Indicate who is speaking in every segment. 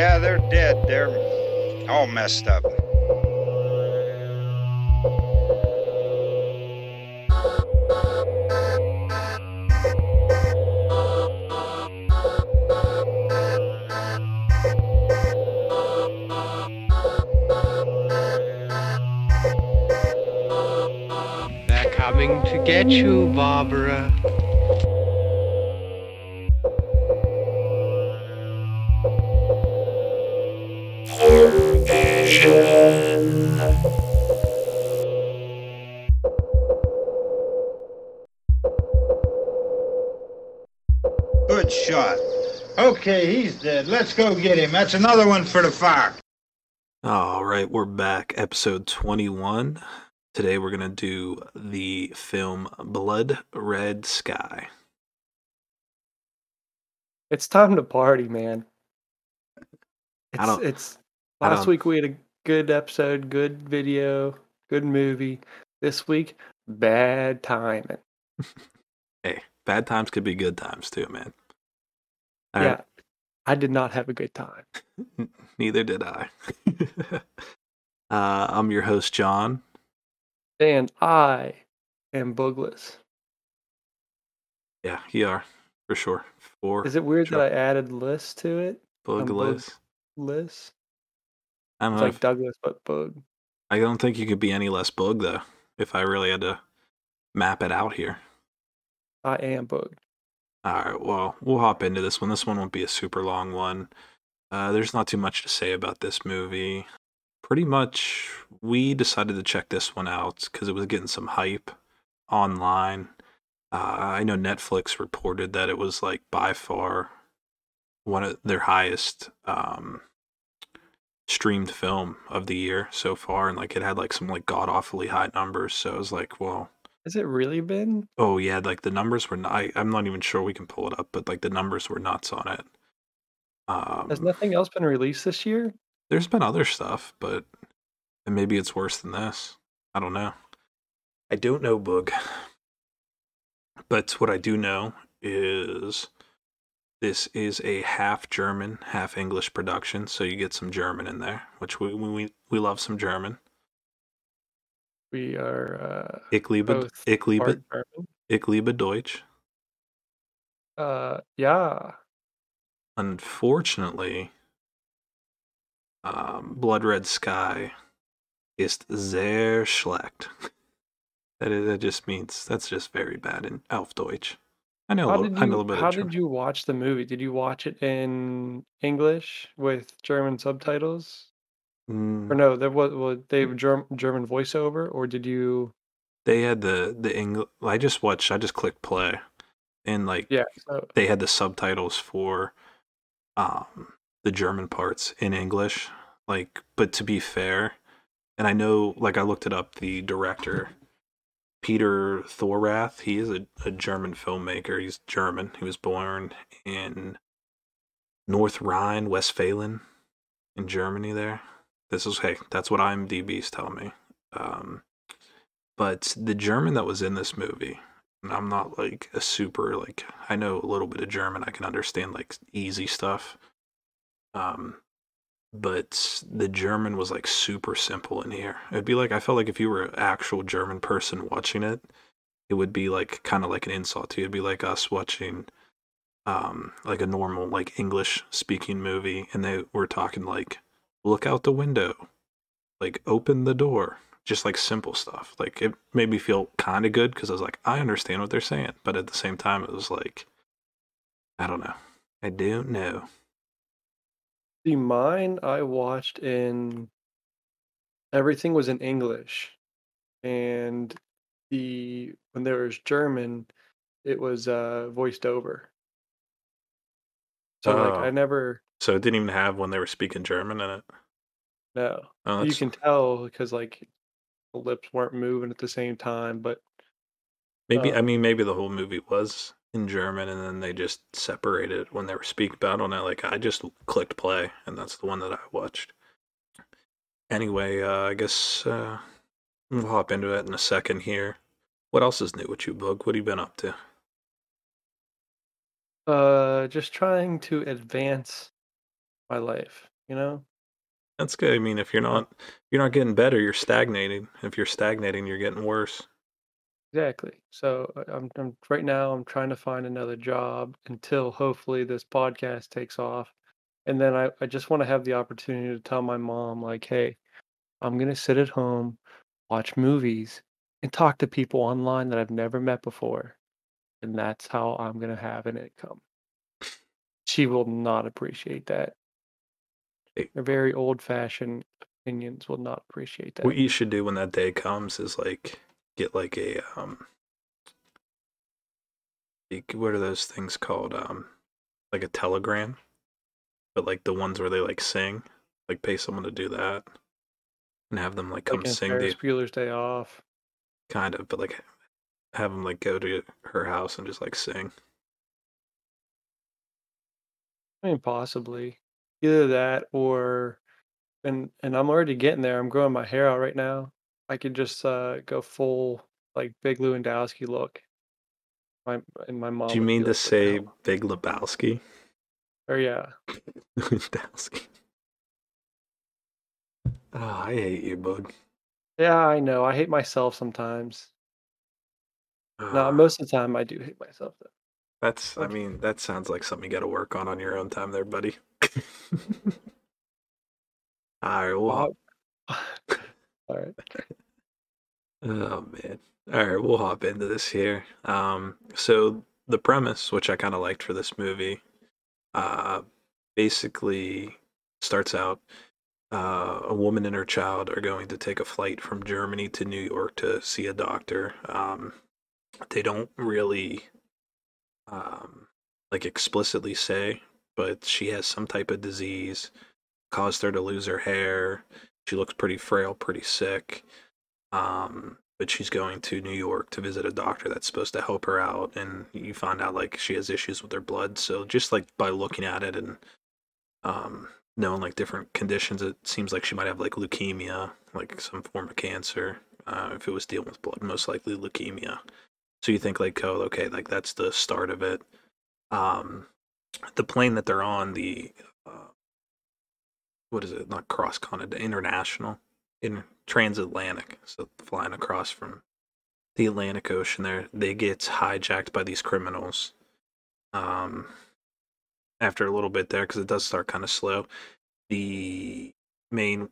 Speaker 1: Yeah, they're dead. They're all messed up.
Speaker 2: They're coming to get you, Barbara.
Speaker 1: Okay, he's dead. Let's go get him. That's another one for the fire.
Speaker 3: All right, we're back. Episode 21. Today we're going to do the film Blood Red Sky.
Speaker 4: It's time to party, man.
Speaker 3: I
Speaker 4: It's
Speaker 3: don't-
Speaker 4: it's
Speaker 3: I
Speaker 4: last
Speaker 3: don't-
Speaker 4: week we had a good episode, good video, good movie. This week, bad timing.
Speaker 3: Hey, bad times could be good times too, man. All
Speaker 4: yeah.
Speaker 3: right,
Speaker 4: I did not have a good time.
Speaker 3: neither did I. uh, I'm your host, John.
Speaker 4: And I am boogless.
Speaker 3: Yeah, you are, for sure. For
Speaker 4: Is it weird
Speaker 3: sure.
Speaker 4: that I added list to it? I'm
Speaker 3: Boogless.
Speaker 4: List?
Speaker 3: I don't
Speaker 4: It's
Speaker 3: know.
Speaker 4: like
Speaker 3: if-
Speaker 4: Douglas but bug.
Speaker 3: I don't think you could be any less bug, though, if I really had to map it out here.
Speaker 4: I am bugged.
Speaker 3: All right, well, we'll hop into this one. This one won't be a super long one. Uh, there's not too much to say about this movie. Pretty much, we decided to check this one out because it was getting some hype online. Uh, I know Netflix reported that it was like by far one of their highest um, streamed film of the year so far, and like it had like some like god awfully high numbers. So I was like, well,
Speaker 4: Has it really been?
Speaker 3: Oh yeah, like the numbers were. Not, I, I'm not even sure we can pull it up, but like the numbers were nuts on it. Um, Has
Speaker 4: nothing else been released this year?
Speaker 3: there's been other stuff, but and maybe it's worse than this. I don't know. I don't know, Boog. But what I do know is this is a half German, half English production, so you get some German in there, which we we we love some German.
Speaker 4: We are uh
Speaker 3: Ich liebe, ich liebe, ich liebe Deutsch.
Speaker 4: Uh yeah.
Speaker 3: Unfortunately, um, Blood Red Sky ist sehr schlecht. that, is, that just means that's just very bad in Auf Deutsch. I know,
Speaker 4: How
Speaker 3: little,
Speaker 4: did
Speaker 3: I know a little bit
Speaker 4: how did you watch the movie? Did you watch it in English with German subtitles? Or
Speaker 3: Mm,
Speaker 4: no, there was well, they have Germ, German voiceover, or did you?
Speaker 3: they had the the English. I just watched. I just clicked play, and like
Speaker 4: Yeah. So
Speaker 3: they had the subtitles for um the German parts in English. Like, but to be fair, and I know, like, I looked it up. The director, Peter Thorwarth, he is a, a German filmmaker. He's German. He was born in North Rhine Westphalen in Germany. There, this is hey, that's what IMDb's telling me. Um, but the German that was in this movie, and I'm not like a super like I know a little bit of German. I can understand like easy stuff. Um, but the German was like super simple in here. It'd be like I felt like if you were an actual German person watching it, it would be like kind of like an insult to you. It'd be like us watching um like a normal like English speaking movie and they were talking like look out the window, like open the door, just like simple stuff. Like it made me feel kind of good because I was like I understand what they're saying, but at the same time it was like I don't know. I don't know.
Speaker 4: the mine I watched in everything was in English, and the when there was German, it was uh voiced over. So like I
Speaker 3: Oh.
Speaker 4: never
Speaker 3: So it didn't even have when they were speaking German in it.
Speaker 4: No,
Speaker 3: Oh,
Speaker 4: You can tell because like the lips weren't moving at the same time, but
Speaker 3: maybe I
Speaker 4: um,
Speaker 3: mean maybe the whole movie was in German and then they just separated when they were speaking about on it. Like I just clicked play and that's the one that I watched. Anyway, uh, I guess uh, we'll hop into it in a second here. What else is new with you, Boog? What have you been up to?
Speaker 4: Uh, just trying to advance my life, you know?
Speaker 3: That's good. I mean, if you're not you're not getting better, you're stagnating. If you're stagnating, you're getting worse.
Speaker 4: Exactly. So I- I'm, I'm right now I'm trying to find another job until hopefully this podcast takes off. And then I, I just want to have the opportunity to tell my mom, like, hey, I'm gonna sit at home, watch movies, and talk to people online that I've never met before. And that's how I'm gonna have an income. She will not appreciate that.
Speaker 3: Hey.
Speaker 4: Her very old fashioned opinions will not appreciate that.
Speaker 3: What you should do when that day comes is like get like a um like, what are those things called? Um like a telegram. But like the ones where they like sing, like pay someone to do that and have them like come
Speaker 4: like
Speaker 3: sing
Speaker 4: Ferris
Speaker 3: the
Speaker 4: Bueller's Day Off.
Speaker 3: kind of, but like have them like go to her house and just like sing.
Speaker 4: I mean, possibly either that or, and and I'm already getting there. I'm growing my hair out right now. I could just uh go full like Big Lewandowski look. My and my mom.
Speaker 3: Do you mean to say
Speaker 4: hell?"
Speaker 3: Big Lebowski?
Speaker 4: Or yeah,
Speaker 3: Lewandowski. Oh, I hate you, bud.
Speaker 4: yeah. I know. I hate myself sometimes. No,
Speaker 3: Ah,
Speaker 4: most of the time I do hate myself though.
Speaker 3: That's, I mean, that sounds like something you got to work on on your own time there, buddy. All right, well,
Speaker 4: All right.
Speaker 3: oh man. All right, we'll hop into this here. Um, so the premise, which I kind of liked for this movie, uh, basically starts out uh, a woman and her child are going to take a flight from Germany to New York to see a doctor. Um, they don't really um, like explicitly say, but she has some type of disease, caused her to lose her hair. She looks pretty frail, pretty sick. Um, but she's going to New York to visit a doctor that's supposed to help her out, and you find out like she has issues with her blood. So just like by looking at it and um, knowing like different conditions, it seems like she might have like leukemia, like some form of cancer. Uh, if it was dealing with blood, most likely leukemia. So you think like, oh, okay, like that's the start of it. Um, the plane that they're on, the uh, what is it? Not cross continent, international, in transatlantic. So flying across from the Atlantic Ocean, there they get hijacked by these criminals. Um, after a little bit there, because it does start kind of slow. The main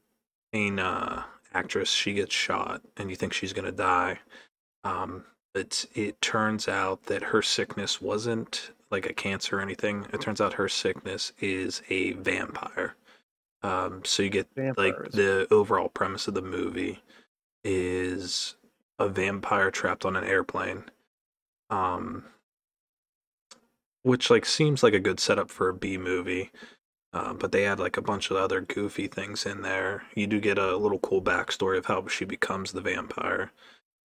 Speaker 3: main uh, actress she gets shot, and you think she's gonna die. Um, but it turns out that her sickness wasn't like a cancer or anything. It turns out her sickness is a vampire. Um, so you get like the overall premise of the movie is a vampire trapped on an airplane. Um, which like seems like a good setup for a B movie. Uh, but they add like a bunch of other goofy things in there. You do get a little cool backstory of how she becomes the vampire.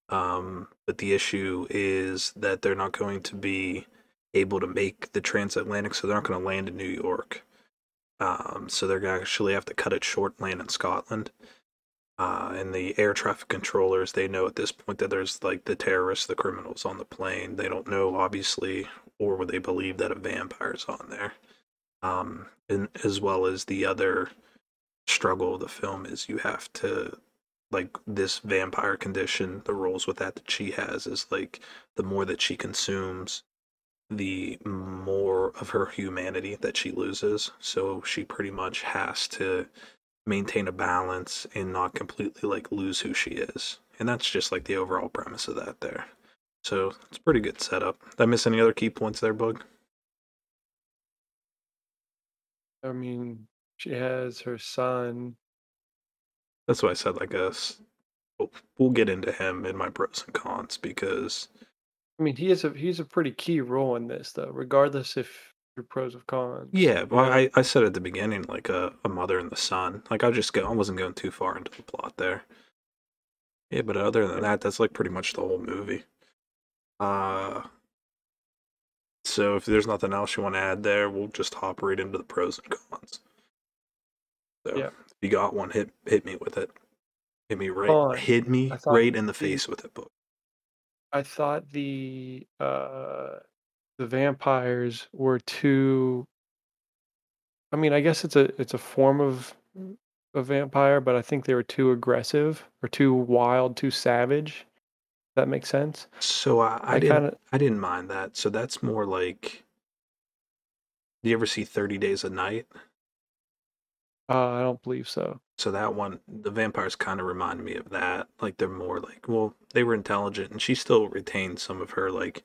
Speaker 3: Um, but the issue is that they're not going to be able to make the transatlantic, so they're not going to land in New York. Um, so they're going to actually have to cut it short, land in Scotland. Uh, and the air traffic controllers, they know at this point that there's like the terrorists, the criminals on the plane. They don't know, obviously, or would they believe that a vampire's on there. Um, and as well as the other struggle of the film is you have to like this vampire condition the roles with that that she has is like the more that she consumes the more of her humanity that she loses. So she pretty much has to maintain a balance and not completely like lose who she is. And that's just like the overall premise of that there. So it's pretty good setup. Did i miss any other key points there bug?
Speaker 4: I mean, she has her son.
Speaker 3: That's why i said like us we'll, we'll get into him in my pros and cons because
Speaker 4: I mean, he is a he's a pretty key role in this though, regardless if your pros or cons.
Speaker 3: Yeah, well. I, I said at the beginning, like a, a mother and the son. Like I just go, I wasn't going too far into the plot there. Yeah, but other than that, that's like pretty much the whole movie. Uh, so if there's nothing else you want to add there, we'll just hop right into the pros and cons. So
Speaker 4: Yeah.
Speaker 3: You got one, hit hit me with it. Hit me right,
Speaker 4: Con.
Speaker 3: hit me
Speaker 4: thought
Speaker 3: right in the face with it, book.
Speaker 4: I thought the uh the vampires were too I mean, I guess it's a it's a form of a vampire, but I think they were too aggressive or too wild, too savage. That makes sense.
Speaker 3: So I, I,
Speaker 4: I
Speaker 3: didn't
Speaker 4: kind of
Speaker 3: I didn't mind that. So that's more like do you ever see 30 Days a Night?
Speaker 4: Uh, I don't believe so.
Speaker 3: So that one the vampires kind of remind me of that. Like they're more like well, they were intelligent and she still retained some of her like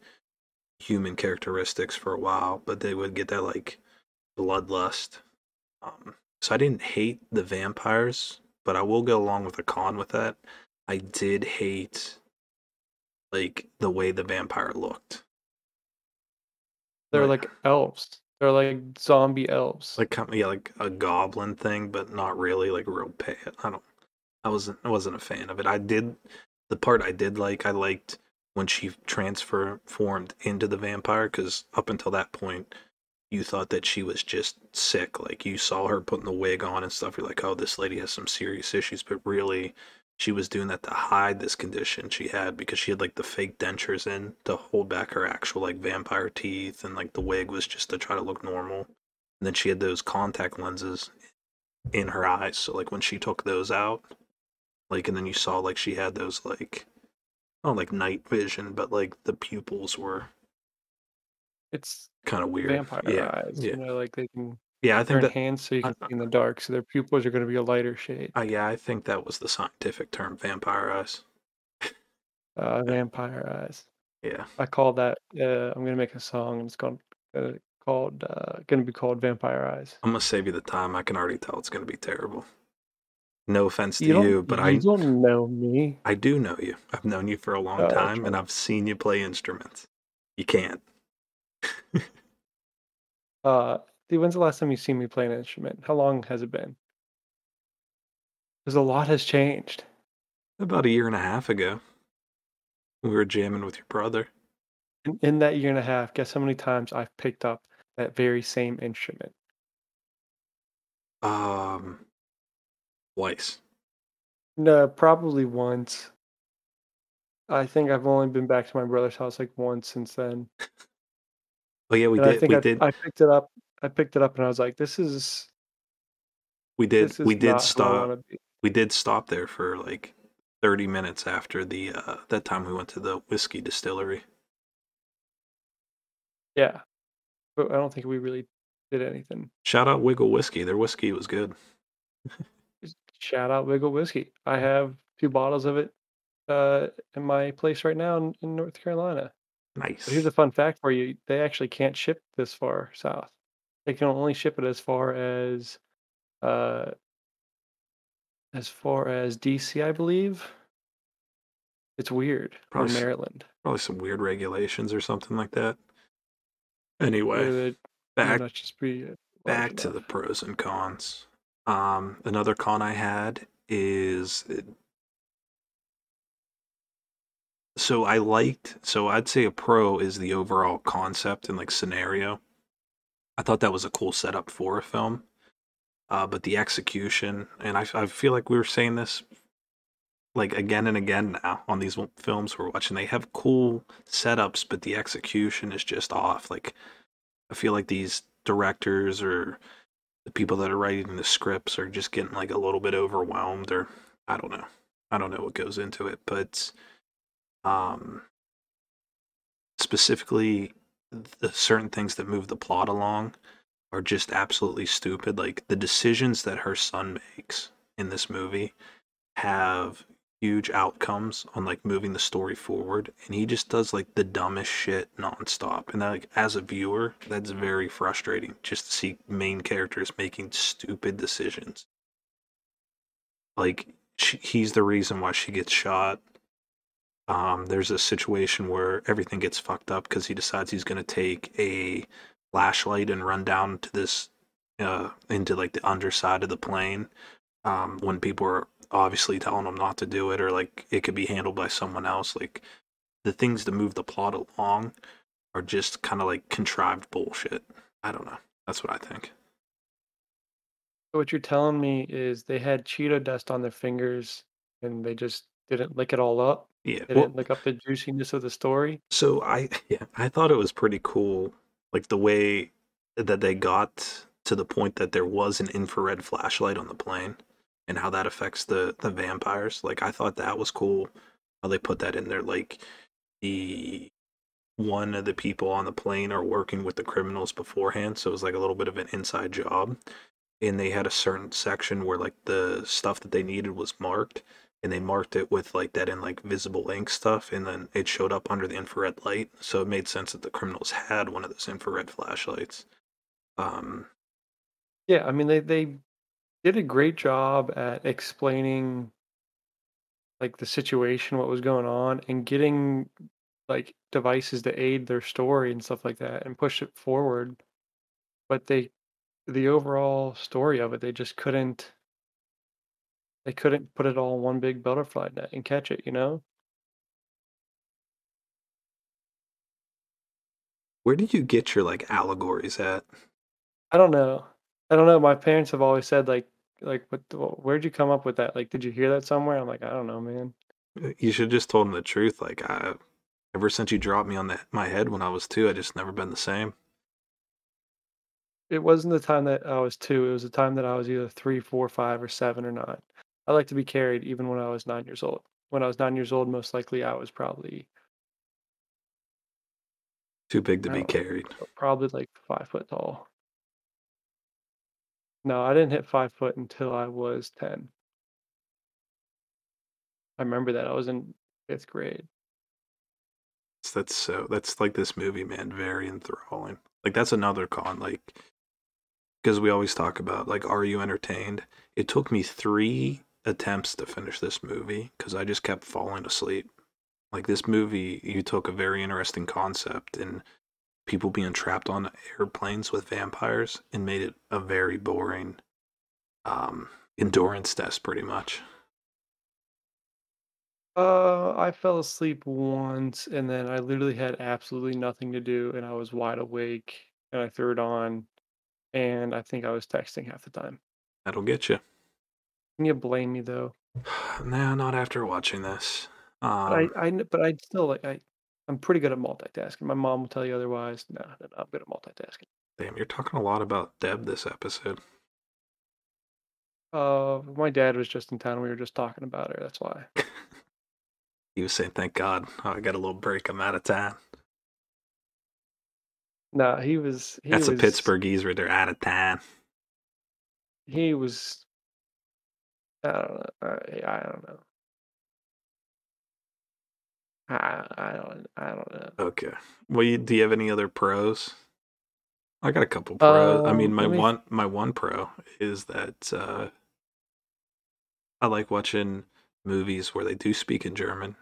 Speaker 3: human characteristics for a while, but they would get that like bloodlust. Um so I didn't hate the vampires, but I will go along with the con with that. I did hate like the way the vampire looked.
Speaker 4: They're
Speaker 3: Like
Speaker 4: like elves. They're like zombie elves.
Speaker 3: like yeah, like a goblin thing, but not really like real pale. I don't. I wasn't. I wasn't a fan of it. I did the part I did like. I liked when she transformed into the vampire because up until that point, you thought that she was just sick. Like you saw her putting the wig on and stuff. You're like, oh, this lady has some serious issues. But really, she was doing that to hide this condition she had because she had like the fake dentures in to hold back her actual like vampire teeth, and like the wig was just to try to look normal. And then she had those contact lenses in her eyes. So like when she took those out, like and then you saw like she had those like not like night vision, but like the pupils were
Speaker 4: it's
Speaker 3: kind of weird.
Speaker 4: vampire
Speaker 3: Yeah,
Speaker 4: eyes.
Speaker 3: yeah,
Speaker 4: You know, like they can
Speaker 3: yeah. I
Speaker 4: they're
Speaker 3: think that.
Speaker 4: enhanced so you
Speaker 3: I,
Speaker 4: can see in the dark, so their pupils are going to be a lighter shade.
Speaker 3: Uh, yeah, I think that was the scientific term, vampire eyes.
Speaker 4: Uh, vampire eyes.
Speaker 3: Yeah.
Speaker 4: I call that. Uh, I'm gonna make a song, and it's called uh, called uh, gonna be called Vampire Eyes.
Speaker 3: I'm gonna save you the time. I can already tell it's gonna be terrible. No offense to
Speaker 4: You
Speaker 3: you, but
Speaker 4: you
Speaker 3: I
Speaker 4: don't know me.
Speaker 3: I do know you. I've known you for a long
Speaker 4: Oh,
Speaker 3: time, and I've seen you play instruments. You can't.
Speaker 4: Uh, Steve, when's the last time you seen me play an instrument? How long has it been? Because a lot has changed.
Speaker 3: About a year and a half ago, we were jamming with your brother.
Speaker 4: In, in that year and a half, guess how many times I've picked up that very same instrument?
Speaker 3: Um, twice.
Speaker 4: No, probably once. I think I've only been back to my brother's house like once since then.
Speaker 3: Oh yeah, we
Speaker 4: And I
Speaker 3: did.
Speaker 4: think
Speaker 3: We
Speaker 4: I,
Speaker 3: did.
Speaker 4: I picked it up. I picked it up and I was like, "This is
Speaker 3: We did.
Speaker 4: is
Speaker 3: We did
Speaker 4: not who I
Speaker 3: stop.
Speaker 4: want to be."
Speaker 3: We did stop there for like 30 minutes after the uh that time we went to the whiskey distillery.
Speaker 4: Yeah, but I don't think we really did anything.
Speaker 3: Shout out Wigle Whiskey. Their whiskey was good.
Speaker 4: Shout out Wigle Whiskey. I have two bottles of it uh, in my place right now in, in North Carolina. But here's a fun fact for you: they actually can't ship this far south. They can only ship it as far as uh, as far as DC, I believe. It's weird.
Speaker 3: Probably
Speaker 4: Maryland.
Speaker 3: Probably some weird regulations or something like that. Anyway,
Speaker 4: they
Speaker 3: back
Speaker 4: not just be
Speaker 3: back to the pros and cons. Um, another con I had is it- so I liked so I'd say a pro is the overall concept and like scenario. I thought that was a cool setup for a film. Uh, but the execution, and I, I feel like we were saying this like again and again now on these films we're watching. They have cool setups, but the execution is just off. Like I feel like these directors or the people that are writing the scripts are just getting like a little bit overwhelmed, or I don't know. I don't know what goes into it, but um, specifically the certain things that move the plot along are just absolutely stupid. Like the decisions that her son makes in this movie have huge outcomes on like moving the story forward and he just does like the dumbest shit nonstop. And that, like as a viewer that's very frustrating just to see main characters making stupid decisions. Like she, he's the reason why she gets shot um, there's a situation where everything gets fucked up because he decides he's going to take a flashlight and run down to this uh, into like the underside of the plane um, when people are obviously telling him not to do it or like it could be handled by someone else like the things that move the plot along are just kind of like contrived bullshit. I don't know. That's what i think.
Speaker 4: So what you're telling me is they had Cheeto dust on their fingers and they just didn't lick it all up.
Speaker 3: Yeah well,
Speaker 4: didn't look up the juiciness of the story.
Speaker 3: so i yeah i thought it was pretty cool like the way that they got to the point that there was an infrared flashlight on the plane and how that affects the the vampires. Like I thought that was cool how they put that in there. Like the one of the people on the plane are working with the criminals beforehand, so it was like a little bit of an inside job. And they had a certain section where like the stuff that they needed was marked, and they marked it with like that in like visible ink stuff, and then it showed up under the infrared light, so it made sense that the criminals had one of those infrared flashlights. Um,
Speaker 4: Yeah, I mean they they did a great job at explaining like the situation, what was going on, and getting like devices to aid their story and stuff like that and push it forward. But they the overall story of it, they just couldn't they couldn't put it all in one big butterfly net and catch it, you know?
Speaker 3: where did you get your like allegories at?
Speaker 4: I don't know. I don't know. My parents have always said like like what wh- where'd you come up with that? Like did you hear that somewhere? I'm like, I don't know, man.
Speaker 3: Uh, you should have just told them the truth. Like I, ever since you dropped me on the, my head when I was two, I just never been the same.
Speaker 4: It wasn't the time that I was two. It was the time that I was either three, four, five, or seven or nine. I like to be carried even when I was nine years old. When I was nine years old, most likely I was probably
Speaker 3: Too big to be
Speaker 4: know,
Speaker 3: carried.
Speaker 4: probably like five foot tall. No, I didn't hit five foot until I was ten. I remember that I was in fifth grade.
Speaker 3: That's so. That's like this movie, man. Very enthralling. Like that's another con. Like because we always talk about like, are you entertained? It took me three attempts to finish this movie because I just kept falling asleep. Like this movie, you took a very interesting concept and people being trapped on airplanes with vampires and made it a very boring um, endurance test, pretty much.
Speaker 4: Uh, I fell asleep once, and then I literally had absolutely nothing to do, and I was wide awake, and I threw it on, and I think I was texting half the time.
Speaker 3: That'll get you.
Speaker 4: Can you blame me though?
Speaker 3: no, not after watching this.
Speaker 4: But
Speaker 3: Um,
Speaker 4: I, I, but I still like I, I'm pretty good at multitasking. My mom will tell you otherwise. No, no, no, I'm good at multitasking.
Speaker 3: Damn, you're talking a lot about Deb this episode.
Speaker 4: Uh, my dad was just in town. We were just talking about her. That's why.
Speaker 3: He was saying, "Thank God, oh, I got a little break. I'm out of town."
Speaker 4: No, he was. He
Speaker 3: That's
Speaker 4: was,
Speaker 3: a Pittsburghese right there, out of town.
Speaker 4: He was. I don't know. I, I don't know. I, I don't. I don't know.
Speaker 3: Okay. Well, you, do you have any other pros? I got a couple pros. I mean,
Speaker 4: Um,
Speaker 3: my
Speaker 4: me-
Speaker 3: one my one pro is that uh, I like watching movies where they do speak in German,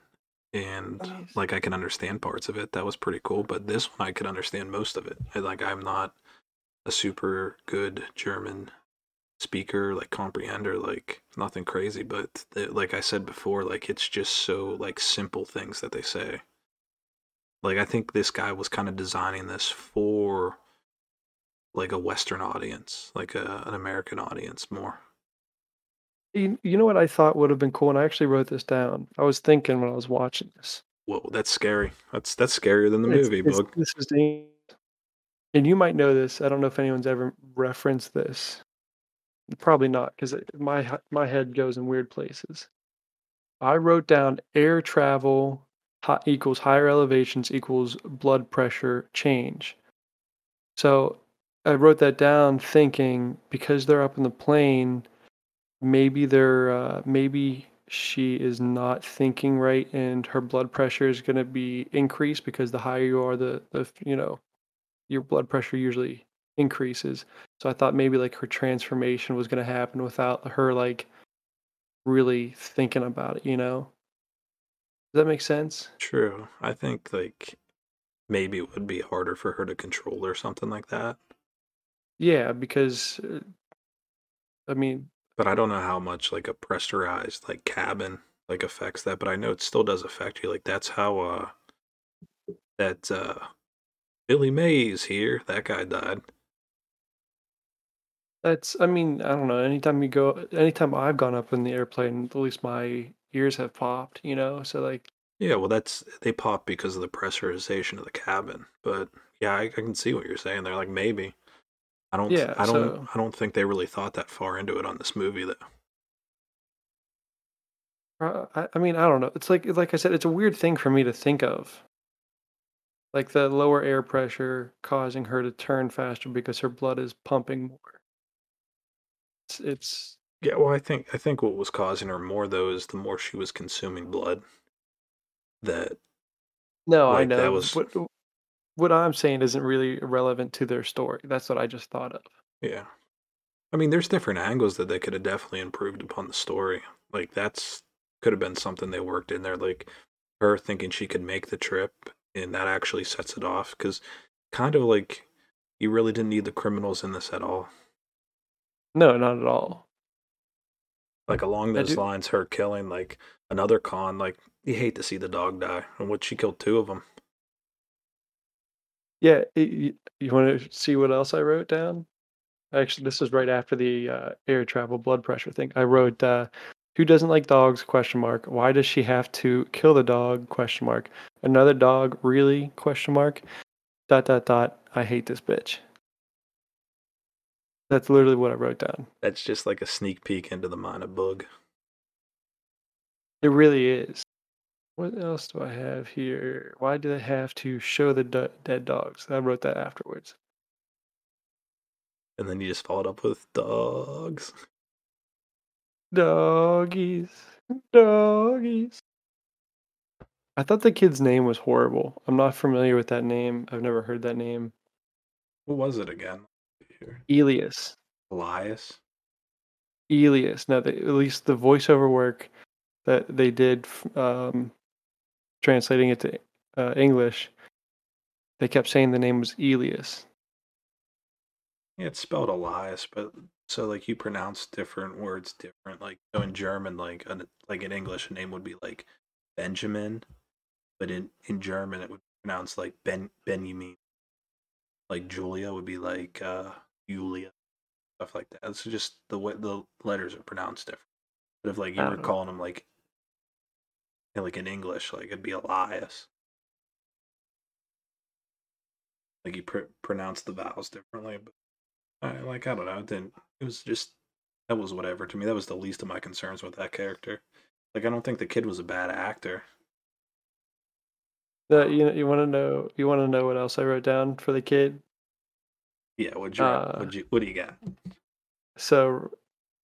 Speaker 3: and
Speaker 4: Nice.
Speaker 3: like I can understand parts of it. That was pretty cool. But this one, I could understand most of it. I, like I'm not a super good German speaker, like comprehender, like nothing crazy. But it, like I said before, like it's just so like simple things that they say. Like I think this guy was kind of designing this for like a Western audience, like a, an American audience more.
Speaker 4: You, you know what I thought would have been cool, and I actually wrote this down. I was thinking when I was watching this.
Speaker 3: Whoa, that's scary. That's that's scarier than the
Speaker 4: It's-
Speaker 3: movie,
Speaker 4: it's-
Speaker 3: Bug.
Speaker 4: This is and you might know this. I don't know if anyone's ever referenced this. Probably not, because my my head goes in weird places. I wrote down air travel equals higher elevations equals blood pressure change. So I wrote that down thinking because they're up in the plane, maybe they're uh, maybe she is not thinking right and her blood pressure is going to be increased because the higher you are the the you know your blood pressure usually increases so i thought maybe like her transformation was going to happen without her like really thinking about it you know does that make sense
Speaker 3: True. I think like maybe it would be harder for her to control or something like that.
Speaker 4: yeah because uh, i mean
Speaker 3: But I don't know how much like a pressurized like cabin like affects that, but I know it still does affect you. Like that's how uh that uh Billy Mays here, that guy died.
Speaker 4: That's i mean i don't know anytime you go anytime i've gone up in the airplane at least my ears have popped you know so like
Speaker 3: Yeah, well that's they pop because of the pressurization of the cabin. But yeah, I, I can see what you're saying. They're like maybe. I don't.
Speaker 4: Yeah,
Speaker 3: I don't.
Speaker 4: so-
Speaker 3: I don't think they really thought that far into it on this movie. Though.
Speaker 4: Uh, I, I mean, I don't know. It's like like I said, it's a weird thing for me to think of. Like the lower air pressure causing her to turn faster because her blood is pumping more. It's, it's
Speaker 3: Yeah. Well, I think. I think what was causing her more though is the more she was consuming blood. That
Speaker 4: no, I
Speaker 3: know that was-
Speaker 4: What what I'm saying isn't really relevant to their story. That's what I just thought of.
Speaker 3: Yeah. I mean, there's different angles that they could have definitely improved upon the story. Like that's could have been something they worked in there, like her thinking she could make the trip, and that actually sets it off. Because kind of like you really didn't need the criminals in this at all.
Speaker 4: No, not at all.
Speaker 3: Like along
Speaker 4: I
Speaker 3: those
Speaker 4: do-
Speaker 3: lines, her killing like another con. Like you hate to see the dog die, and what she killed two of them.
Speaker 4: Yeah, y- y- you want to see what else I wrote down? Actually, this is right after the uh, air travel blood pressure thing. I wrote, uh, "Who doesn't like dogs?" Question mark. Why does she have to kill the dog? Question mark. Another dog? Really? Question mark. Dot dot dot. I hate this bitch. That's literally what I wrote down.
Speaker 3: That's just like a sneak peek into the mind of Boog.
Speaker 4: It really is. What else do I have here? Why do they have to show the d- dead dogs? I wrote that afterwards.
Speaker 3: And then you just followed up with dogs.
Speaker 4: Doggies, doggies. I thought the kid's name was horrible. I'm not familiar with that name. I've never heard that name.
Speaker 3: What was it again?
Speaker 4: Elias.
Speaker 3: Elias.
Speaker 4: Elias. Now, the, at least the voiceover work that they did, um, translating it to uh, English, they kept saying the name was Elias.
Speaker 3: Yeah, it's spelled Elias, but so like you pronounce different words different. Like so in German, like an, like in English, a name would be like Benjamin, but in in German it would pronounce like Ben Benjamin. Like Julia would be like uh Julia, stuff like that. It's just the way the letters are pronounced different. But if like you were
Speaker 4: don't
Speaker 3: calling them like yeah, like in English, like it'd be Elias. Like you pr- pronounce the vowels differently, but I like I don't know. It didn't. It was just that was whatever to me. That was the least of my concerns with that character. Like I don't think the kid was a bad actor.
Speaker 4: Uh, you you want to know? You want to know what else I wrote down for the kid?
Speaker 3: Yeah. What you?
Speaker 4: Uh,
Speaker 3: what you? What do you got?
Speaker 4: So,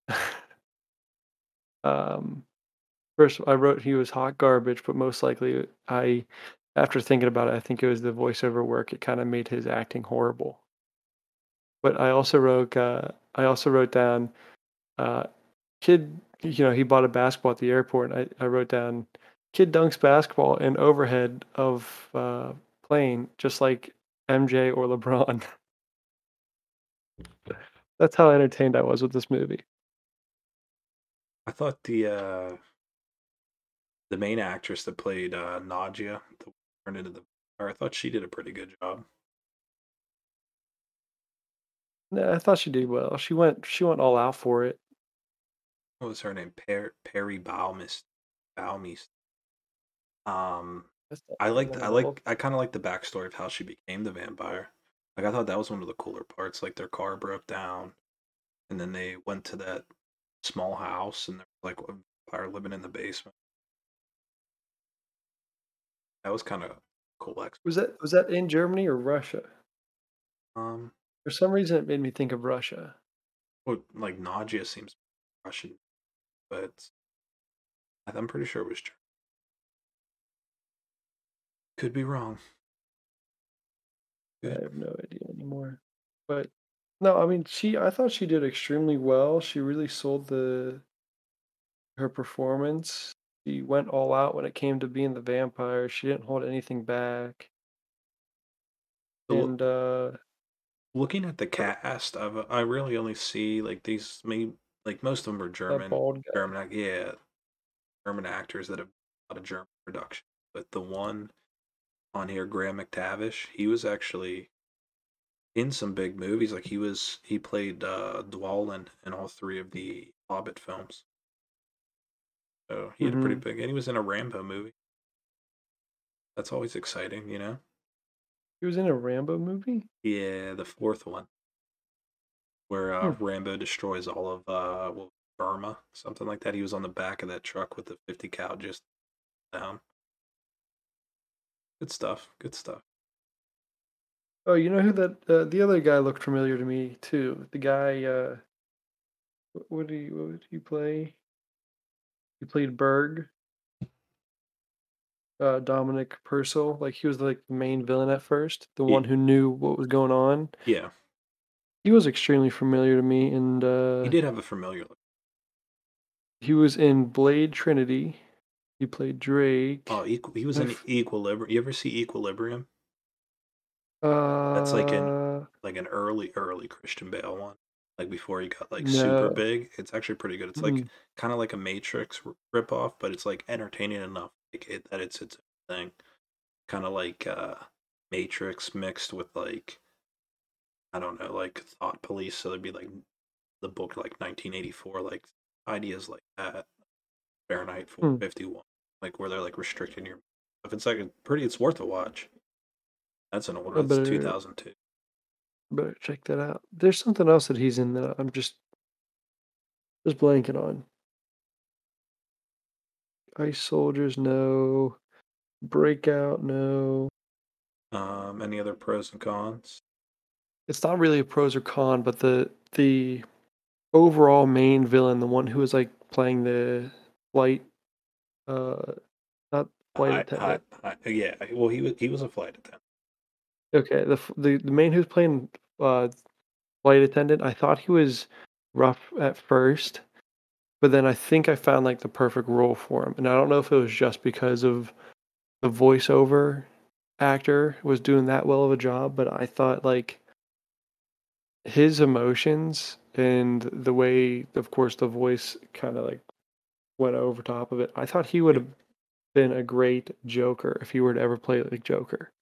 Speaker 4: um, first I wrote he was hot garbage, but most likely I, after thinking about it, I think it was the voiceover work. It kind of made his acting horrible. But I also wrote, uh, I also wrote down, uh, kid. You know, he bought a basketball at the airport, and I, I wrote down, kid dunks basketball in overhead of uh, plane, just like MJ or LeBron. That's how entertained I was with this movie.
Speaker 3: I thought the uh the main actress that played uh Nadia, the turned into the. Or I thought she did a pretty good job.
Speaker 4: Yeah, I thought she did well. She went she went all out for it.
Speaker 3: What was her name? Per- Peri Baumist. Baumist. Um, I liked I like I kind of like the backstory of how she became the vampire. Like I thought that was one of the cooler parts. Like their car broke down, and then they went to that small house, and there was like a vampire living in the basement. That was kind of cool. Ex-
Speaker 4: Was that was that in Germany or Russia?
Speaker 3: um,
Speaker 4: For some reason it made me think of Russia.
Speaker 3: well, like Nadia seems Russian, but I'm pretty sure it was German. Could be wrong.
Speaker 4: I have no idea anymore. But no, I mean she I thought she did extremely well. She really sold the her performance. She went all out when it came to being the vampire. She didn't hold anything back. And uh
Speaker 3: looking at the cast, I've I really only see like these maybe like most of them are German. German, yeah, German actors that have a lot of German production. But the one on here, Graham McTavish, he was actually in some big movies. Like he was, he played uh, Dwalin in all three of the Hobbit films. So he had a pretty
Speaker 4: Mhm.
Speaker 3: big, and he was in a Rambo movie. That's always exciting, you know.
Speaker 4: He was in a Rambo movie?
Speaker 3: Yeah, the fourth one. where uh,
Speaker 4: Hmm.
Speaker 3: Rambo destroys all of uh, well, Burma, something like that. He was on the back of that truck with the 50 cal just down. Good stuff. Good stuff.
Speaker 4: Oh, you know who that uh, the other guy looked familiar to me too. The guy uh wh- what did he what did he play? He played Berg. Uh Dominic Purcell. Like he was like the main villain at first, the
Speaker 3: Ye-
Speaker 4: one who knew what was going on.
Speaker 3: Yeah,
Speaker 4: He was extremely familiar to me and uh
Speaker 3: he did have a familiar look.
Speaker 4: he was in Blade Trinity. He played Drake.
Speaker 3: Oh, equ- he was in Equilibrium. You ever see Equilibrium?
Speaker 4: uh
Speaker 3: that's like in- Like an early, early Christian Bale one. Like before he got like super big. It's actually pretty good. It's like
Speaker 4: Mm.
Speaker 3: kind of like a Matrix ripoff, but it's like entertaining enough like it, that it's its own thing. Kind of like uh Matrix mixed with like I don't know, like Thought Police. So there'd be like the book like 1984, like ideas like that. Fahrenheit
Speaker 4: Hmm.
Speaker 3: 451, like where they're like restricting your. If it's like a pretty, it's worth a watch. That's an old
Speaker 4: I
Speaker 3: one. 2002.
Speaker 4: Better check that out. There's something else that he's in that I'm just just blanking on. Ice Soldiers, no. Breakout, no.
Speaker 3: Um, any other pros and cons?
Speaker 4: It's not really a pros or con, but the the overall main villain, the one who was like playing the flight, uh, not flight attendant.
Speaker 3: hi- yeah, well, he was he was a flight attendant.
Speaker 4: Okay, the the the main who's playing uh flight attendant, I thought he was rough at first, but then I think I found like the perfect role for him. And I don't know if it was just because of the voiceover actor was doing that well of a job, but I thought like his emotions and the way of course the voice kind of like went over top of it. I thought he would have been a great Joker if he were to ever play like Joker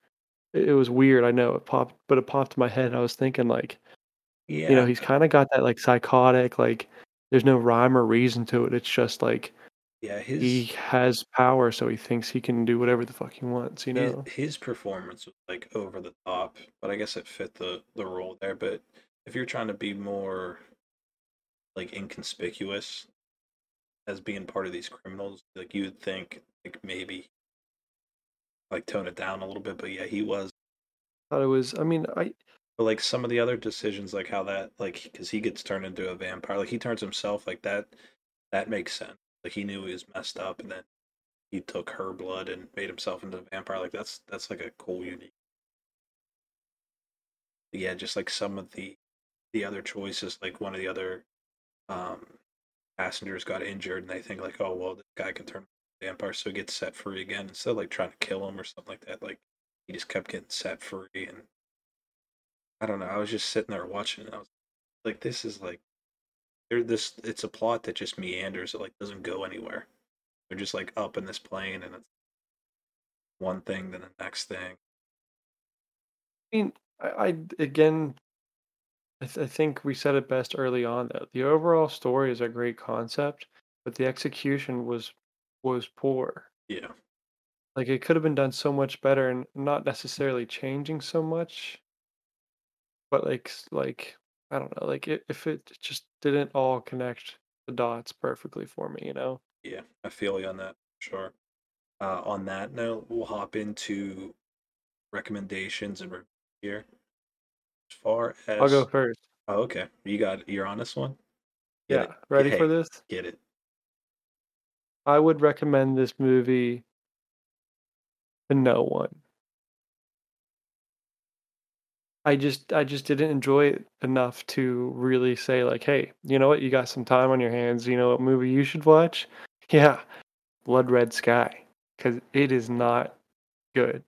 Speaker 4: it it was weird. I know it popped, but it popped in my head. I was thinking like,
Speaker 3: Yeah,
Speaker 4: you know, he's kind of got that like psychotic, like there's no rhyme or reason to it. It's just like
Speaker 3: yeah. His
Speaker 4: he has power, so he thinks he can do whatever the fuck he wants. You
Speaker 3: his,
Speaker 4: know?
Speaker 3: his performance was like over the top, but I guess it fit the the role there. But if you're trying to be more like inconspicuous as being part of these criminals, like you would think like maybe like tone it down a little bit. But yeah, he was.
Speaker 4: Thought it was. I mean, I
Speaker 3: But like some of the other decisions, like how that, like, because he gets turned into a vampire, like he turns himself, like that, that makes sense. Like he knew he was messed up, and then he took her blood and made himself into a vampire. Like that's that's like a cool, unique. But yeah, just like some of the the other choices, like one of the other um passengers got injured, and they think like, oh well, this guy can turn vampire, so he gets set free again instead of like trying to kill him or something like that. Like he just kept getting set free and I don't know. I was just sitting there watching and I was like, this is like, there. This it's a plot that just meanders. It like doesn't go anywhere. They're just like up in this plane, and it's one thing then the next thing.
Speaker 4: I mean, I, I again, I, th- I think we said it best early on. Though the overall story is a great concept, but the execution was was poor.
Speaker 3: Yeah,
Speaker 4: Like it could have been done so much better, and not necessarily changing so much. But like, s- like I don't know, like it, if it just didn't all connect the dots perfectly for me, you know.
Speaker 3: yeah. I feel you on that. Sure. Uh, on that note, we'll hop into recommendations and review here. As far as
Speaker 4: I'll go first.
Speaker 3: Oh, okay. You got you're on this one. Get
Speaker 4: Yeah,
Speaker 3: it.
Speaker 4: ready for this?
Speaker 3: Get it.
Speaker 4: I would recommend this movie to no one. I just I just didn't enjoy it enough to really say like, hey, you know what? You got some time on your hands. You know what movie you should watch? Yeah, Blood Red Sky, because it is not good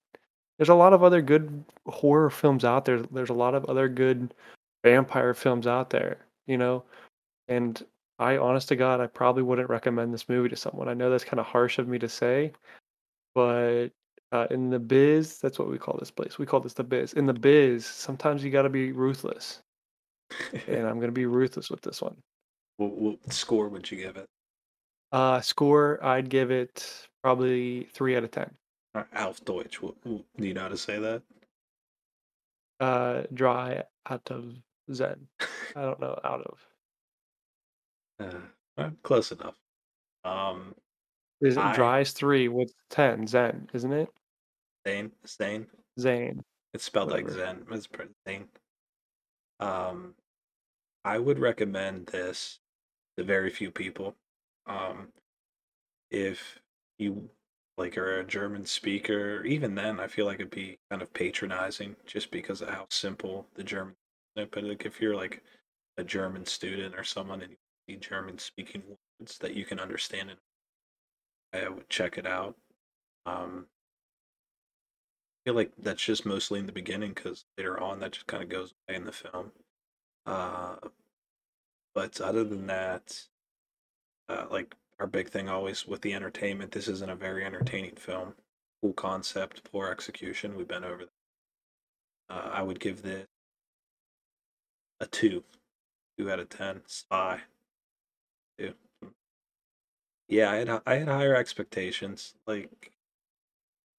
Speaker 4: there's a lot of other good horror films out there. There's a lot of other good vampire films out there, you know? And I, honest to God, I probably wouldn't recommend this movie to someone. I know that's kind of harsh of me to say, but uh, in the biz, that's what we call this place. We call this the biz. In the biz, sometimes you got to be ruthless. and I'm going to be ruthless with this one.
Speaker 3: What, what, score would you give it?
Speaker 4: Uh, score, I'd give it probably three out of
Speaker 3: 10. Auf Deutsch. Do you know how to say that?
Speaker 4: Uh, dry out of Zen. I don't know out of.
Speaker 3: Uh, well, close enough. Um,
Speaker 4: Is it
Speaker 3: I
Speaker 4: Dries three with ten Zen, isn't it?
Speaker 3: Zane, Zane.
Speaker 4: Zane.
Speaker 3: It's spelled like Zen. It's pretty Zane. Um, I would recommend this to very few people. Um, if you like are a German speaker, even then, I feel like it'd be kind of patronizing just because of how simple the German. But like, if you're like a German student or someone and you see German speaking words that you can understand, it, I would check it out. Um, I feel like that's just mostly in the beginning because later on that just kind of goes away in the film. Uh, but other than that, uh, like our big thing always with the entertainment, this isn't a very entertaining film. Cool concept, poor execution. We've been over that. Uh, I would give this a two, two out of ten. Spy, two. Yeah, I had I had higher expectations, like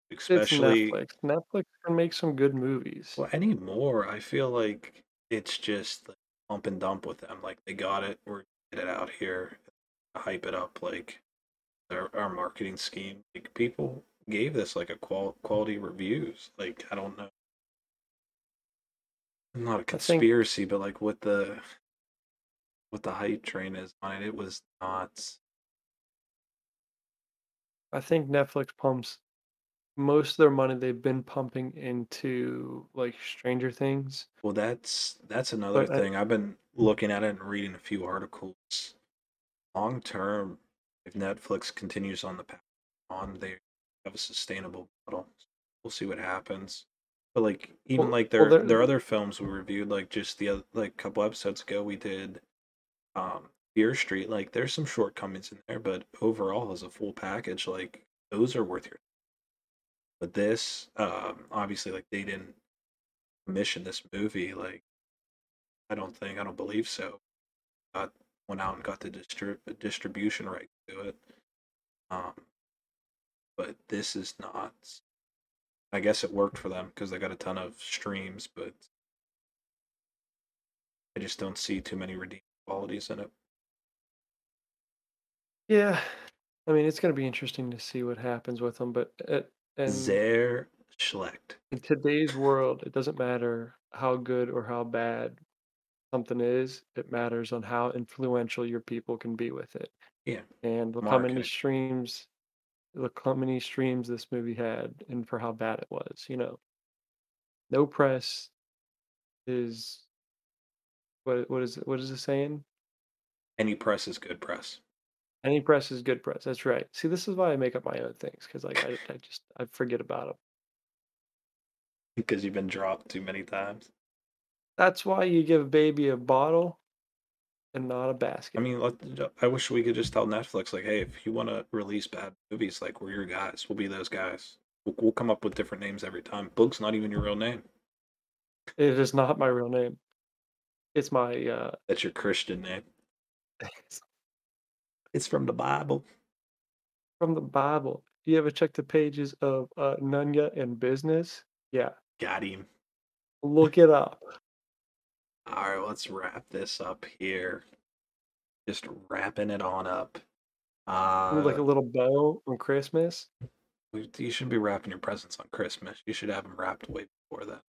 Speaker 4: It's
Speaker 3: especially
Speaker 4: Netflix. Netflix can make some good movies.
Speaker 3: Well, anymore, I feel like it's just like pump and dump with them. Like they got it, we're get it out here, hype it up. Like our, our marketing scheme, like people gave this like a qual quality reviews. Like I don't know, not a
Speaker 4: think-
Speaker 3: conspiracy, but like what the what the hype train is on it, it was not.
Speaker 4: I think Netflix pumps most of their money they've been pumping into like Stranger Things.
Speaker 3: Well, that's that's another
Speaker 4: But I-
Speaker 3: thing. I've been looking at it and reading a few articles. Long term, if Netflix continues on the path on, they have a sustainable model. We'll see what happens. But like even
Speaker 4: Well-
Speaker 3: like
Speaker 4: well,
Speaker 3: their
Speaker 4: there-
Speaker 3: their other films we reviewed, like just the other like a couple episodes ago, we did um Fear Street. Like there's some shortcomings in there, but overall as a full package, like those are worth your. But this, um, obviously, like they didn't commission this movie. Like I don't think, I don't believe so. Got went out and got the distri- distribution right to it. Um, but this is not. I guess it worked for them because they got a ton of streams, but I just don't see too many redeeming qualities in it.
Speaker 4: Yeah, I mean it's going to be interesting to see what happens with them. But it, and
Speaker 3: Sehr schlecht.
Speaker 4: in today's world, it doesn't matter how good or how bad something is. It matters on how influential your people can be with it.
Speaker 3: Yeah.
Speaker 4: And look how many streams, look how many streams this movie had, and for how bad it was. You know, no press is what what is what is it saying?
Speaker 3: Any press is good press.
Speaker 4: Any press is good press. That's right. See, this is why I make up my own things because like I, I just I forget about them.
Speaker 3: Because you've been dropped too many times.
Speaker 4: That's why you give a baby a bottle and not a basket.
Speaker 3: I mean, let, I wish we could just tell Netflix, like, hey, if you want to release bad movies, like, we're your guys. We'll be those guys. We'll, we'll come up with different names every time. Boog's not even your real name.
Speaker 4: it is not my real name. It's my uh
Speaker 3: That's your Christian name. It's from the Bible.
Speaker 4: from the Bible. Do You ever check the pages of uh, Nunya and Business? Yeah,
Speaker 3: Got him.
Speaker 4: look it up.
Speaker 3: All right, let's wrap this up here. Just wrapping it on up. Uh,
Speaker 4: like a little bow on Christmas.
Speaker 3: you shouldn't be wrapping your presents on Christmas. You should have them wrapped way before that.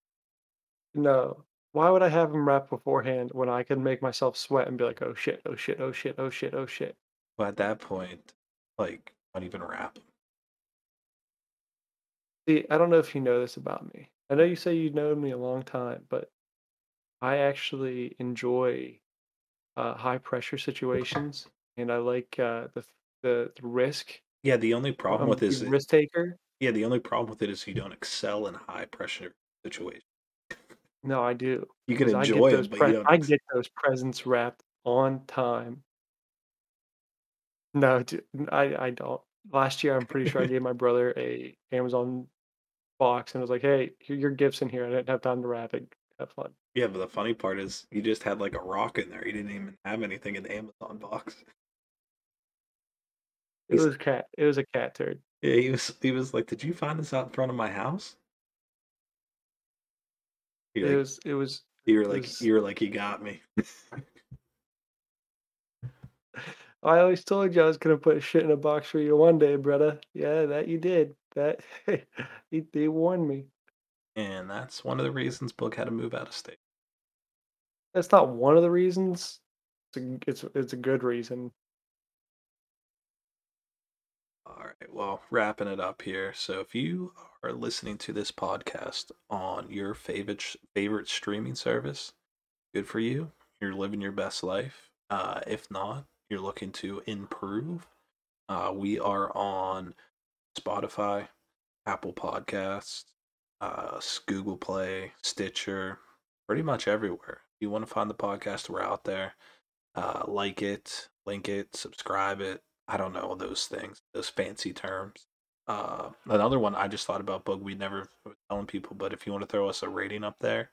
Speaker 4: No. Why would I have them wrapped beforehand when I can make myself sweat and be like, oh shit, oh shit, oh shit, oh shit, oh shit?
Speaker 3: But at that point, like, I don't even wrap them.
Speaker 4: See, I don't know if you know this about me. I know you say you've known me a long time, but I actually enjoy uh, high pressure situations, and I like uh, the, the the risk.
Speaker 3: Yeah, the only problem
Speaker 4: I'm
Speaker 3: with
Speaker 4: a
Speaker 3: this,
Speaker 4: risk taker.
Speaker 3: yeah, the only problem with it is you don't excel in high pressure situations.
Speaker 4: No, I do.
Speaker 3: You can
Speaker 4: 'cause I get
Speaker 3: enjoy
Speaker 4: those
Speaker 3: it, but
Speaker 4: pre-
Speaker 3: you don't.
Speaker 4: I
Speaker 3: ex-
Speaker 4: get those presents wrapped on time. No, I I don't. Last year, I'm pretty sure I gave my brother a Amazon box and I was like, "Hey, here your gifts in here." I didn't have time to wrap it. Have fun.
Speaker 3: Yeah, but the funny part is you just had like a rock in there. You didn't even have anything in the Amazon box.
Speaker 4: It was cat. It was a cat turd.
Speaker 3: Yeah, he was. He was like, "Did you find this out in front of my house?" He
Speaker 4: It
Speaker 3: like,
Speaker 4: was. It was.
Speaker 3: You were like
Speaker 4: Because
Speaker 3: You were like you got me.
Speaker 4: I always told you I was gonna put shit in a box for you one day, brother. Yeah, that you did. That he, they warned me.
Speaker 3: and that's one of the reasons Book had to move out of state.
Speaker 4: That's not one of the reasons. It's a, it's it's a good reason.
Speaker 3: All right, well, wrapping it up here. So if you are listening to this podcast on your favorite favorite streaming service, good for you. You're living your best life. Uh, if not, you're looking to improve. Uh, we are on Spotify, Apple Podcasts, uh, Google Play, Stitcher, pretty much everywhere. You want to find the podcast, we're out there. Uh, like it, link it, subscribe it. I don't know those things, those fancy terms. Uh, another one I just thought about, Book. We never telling people, but if you want to throw us a rating up there, if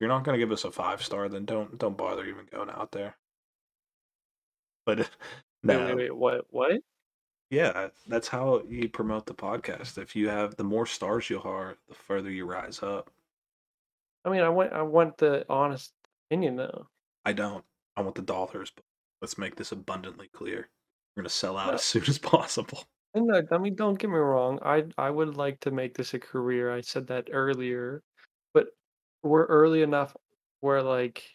Speaker 3: you're not going to give us a five star, then don't don't bother even going out there. But
Speaker 4: Wait,
Speaker 3: no,
Speaker 4: wait, wait, what? What?
Speaker 3: yeah, that's how you promote the podcast. If you have the more stars you are, the further you rise up.
Speaker 4: I mean, I want I want the honest opinion though.
Speaker 3: I don't. I want the dollars, but let's make this abundantly clear. We're gonna sell out
Speaker 4: No,
Speaker 3: as soon as possible.
Speaker 4: and look, I mean, don't get me wrong. I I would like to make this a career. I said that earlier, but we're early enough where like,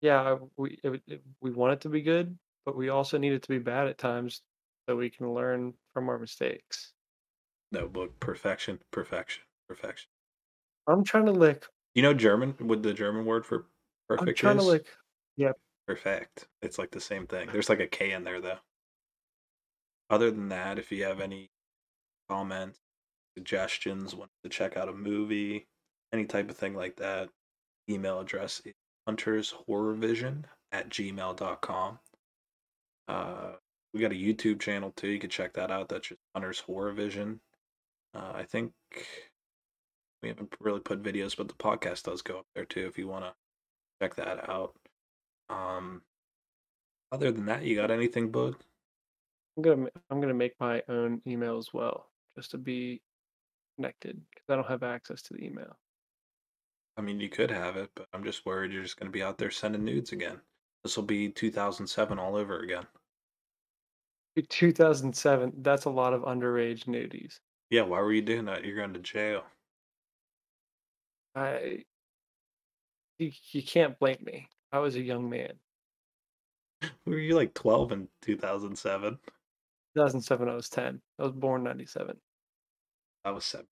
Speaker 4: yeah, we it, it- we want it to be good, but we also need it to be bad at times so we can learn from our mistakes.
Speaker 3: No, but perfection, perfection, perfection.
Speaker 4: I'm trying to lick.
Speaker 3: You know German? What the German word for perfect I'm
Speaker 4: trying to
Speaker 3: is?
Speaker 4: lick. Yeah,
Speaker 3: Perfect. It's like the same thing. There's like a K in there though. Other than that, if you have any comments, suggestions, want to check out a movie, any type of thing like that, email address is huntershorrorvision at gmail.com. Uh, we got a YouTube channel too. You can check that out. That's just Hunter's Horror Vision. Uh, I think we haven't really put videos, but the podcast does go up there too if you want to check that out. Um, other than that, you got anything, Bud?
Speaker 4: I'm gonna I'm gonna make my own email as well, just to be connected because I don't have access to the email.
Speaker 3: I mean, you could have it, but I'm just worried you're just to be out there sending nudes again. This will be 2007 all over again.
Speaker 4: 2007. That's a lot of underage nudies.
Speaker 3: Yeah, why were you doing that? You're going to jail.
Speaker 4: I you, you can't blame me. I was a young man.
Speaker 3: Were you like 12 in 2007?
Speaker 4: 2007. I was 10. I was born 97.
Speaker 3: I was seven.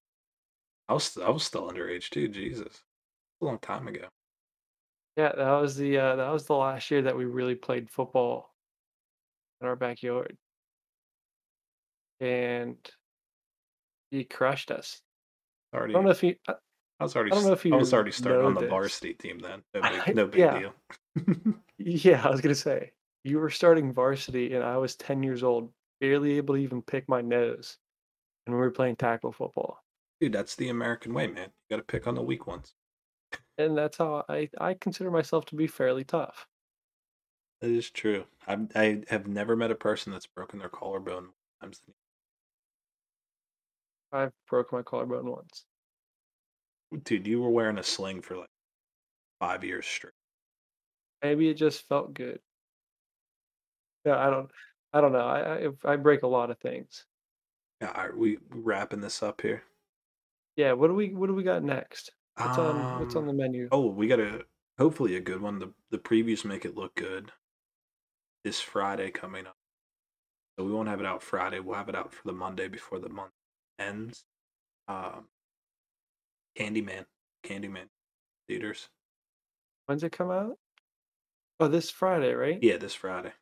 Speaker 3: I was I was still underage too. Jesus, a long time ago.
Speaker 4: Yeah, that was the uh, that was the last year that we really played football in our backyard, and he crushed us. I don't know if you. I,
Speaker 3: I was already
Speaker 4: I don't know if
Speaker 3: I was already starting on the
Speaker 4: this.
Speaker 3: varsity team then. No big, no big
Speaker 4: yeah.
Speaker 3: deal.
Speaker 4: Yeah, I was gonna say you were starting varsity, and I was 10 years old, barely able to even pick my nose, and we were playing tackle football.
Speaker 3: Dude, that's the American way, man. You got to pick on the weak ones.
Speaker 4: And that's how I I consider myself to be fairly tough.
Speaker 3: That is true. I I have never met a person that's broken their collarbone more times than
Speaker 4: I've broke my collarbone once.
Speaker 3: Dude, you were wearing a sling for like five years straight.
Speaker 4: Maybe it just felt good. Yeah, I don't I don't know. I I, I break a lot of things.
Speaker 3: Yeah, right, we wrapping this up here.
Speaker 4: Yeah, what do we what do we got next? What's on what's on
Speaker 3: Um,
Speaker 4: the menu?
Speaker 3: Oh, we got a hopefully a good one. The the previews make it look good. This Friday coming up. So we won't have it out Friday. We'll have it out for the Monday before the month ends. Um, Candyman, Candyman theaters.
Speaker 4: When's it come out? Oh, this Friday, right?
Speaker 3: Yeah, this Friday.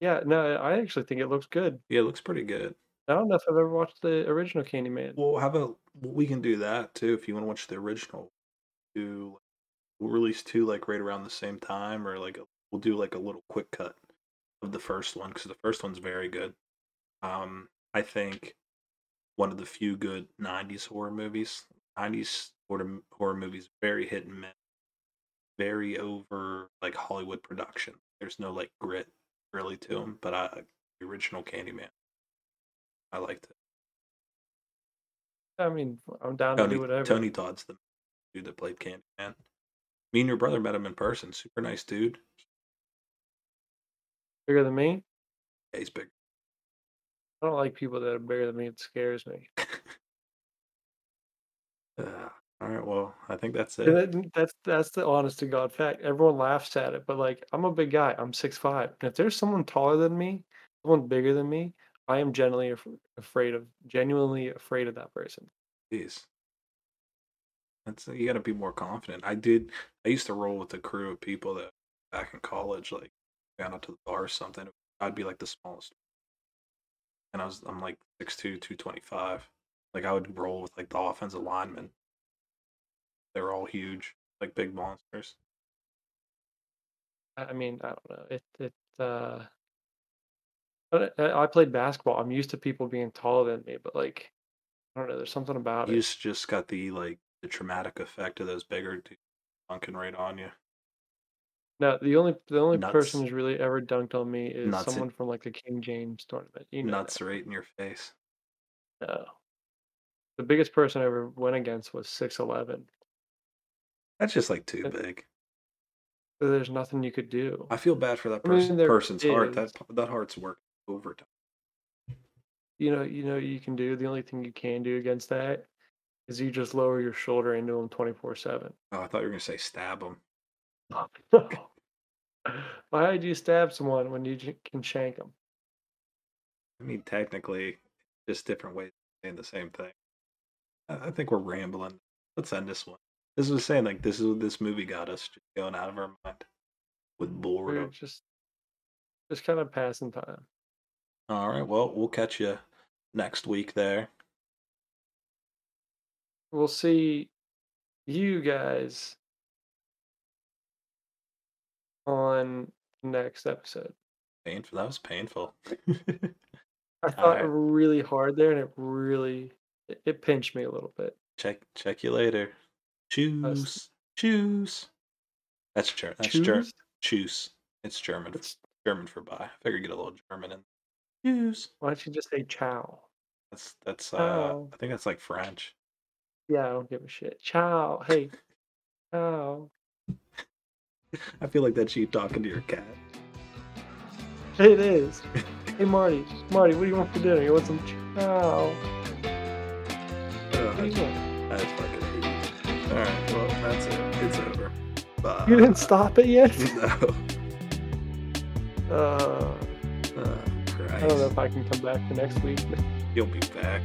Speaker 4: Yeah, no, I actually think it looks good.
Speaker 3: Yeah, it looks pretty good.
Speaker 4: I don't know if I've ever watched the original Candyman.
Speaker 3: Well, how about we can do that too if you want to watch the original. Do we'll release two like right around the same time, or like we'll do like a little quick cut of the first one because the first one's very good. Um, I think one of the few good '90s horror movies. '90s horror horror movies very hit and miss, very over like Hollywood production. There's no like grit really to them, but I, the original Candyman, I liked it.
Speaker 4: I mean, I'm down to
Speaker 3: Tony,
Speaker 4: do whatever.
Speaker 3: Tony Todd's the dude that played Candyman. Me and your brother met him in person. Super nice dude.
Speaker 4: Bigger than me?
Speaker 3: Yeah, he's big.
Speaker 4: I don't like people that are bigger than me. It scares me.
Speaker 3: Uh, all right, well, I think that's
Speaker 4: And
Speaker 3: it.
Speaker 4: that- that's that's the honest to God fact. Everyone laughs at it, but like I'm a big guy. I'm six five. And if there's someone taller than me, someone bigger than me, I am genuinely af- afraid of, genuinely afraid of that person.
Speaker 3: Jeez. That's you got to be more confident. I did. I used to roll with a crew of people that back in college, like down out to the bar or something. I'd be like the smallest, and I was I'm like 6'2", 225. Like I would roll with like the offensive linemen. They were all huge, like big monsters.
Speaker 4: I mean, I don't know. It it uh I played basketball. I'm used to people being taller than me, but like I don't know, there's something about
Speaker 3: You
Speaker 4: it.
Speaker 3: just just got the like the traumatic effect of those bigger dudes dunking right on you.
Speaker 4: No, the only the only
Speaker 3: Nuts.
Speaker 4: person who's really ever dunked on me is
Speaker 3: Nuts in-
Speaker 4: someone from like the King James tournament. You know
Speaker 3: Nuts right in your face.
Speaker 4: No. The biggest person I ever went against was six eleven.
Speaker 3: That's just like too
Speaker 4: Uh,
Speaker 3: big.
Speaker 4: So there's nothing you could do.
Speaker 3: I feel bad for that
Speaker 4: I mean,
Speaker 3: person,
Speaker 4: there
Speaker 3: person's heart. That
Speaker 4: is.
Speaker 3: that heart's worked overtime.
Speaker 4: You know, you know what you can do. The only thing you can do against that is you just lower your shoulder into them twenty four seven.
Speaker 3: Oh, I thought you were gonna say stab him.
Speaker 4: Why would you stab someone when you j- can shank them?
Speaker 3: I mean, technically, just different ways of saying the same thing. I I think we're rambling. Let's end this one. This was saying like this is what this movie got us just going out of our mind with
Speaker 4: We're
Speaker 3: boredom.
Speaker 4: just just kind of passing time.
Speaker 3: All right, well, we'll catch you next week there.
Speaker 4: We'll see you guys on next episode.
Speaker 3: Painful. That was painful.
Speaker 4: I thought
Speaker 3: right.
Speaker 4: really hard there, and it really it, it pinched me a little bit.
Speaker 3: check check you later. Choose choose. That's German. That's German.
Speaker 4: Choose?
Speaker 3: Choose. It's German.
Speaker 4: It's,
Speaker 3: German for bye. I figured get a little German in. Choose.
Speaker 4: why don't you just say ciao?
Speaker 3: That's that's uh I think that's like French.
Speaker 4: Yeah, I don't give a shit. Ciao. Hey. Ciao.
Speaker 3: I feel like that's you talking to your cat.
Speaker 4: It is. Hey Marty. Marty, what do you want for dinner? You want some
Speaker 3: chow?
Speaker 4: What do you want?
Speaker 3: I fucking hate you. Alright, well that's it. It's over. Bye.
Speaker 4: You didn't stop it yet?
Speaker 3: No.
Speaker 4: Uh,
Speaker 3: Oh,
Speaker 4: I don't know if I can come back the next week.
Speaker 3: You'll be back.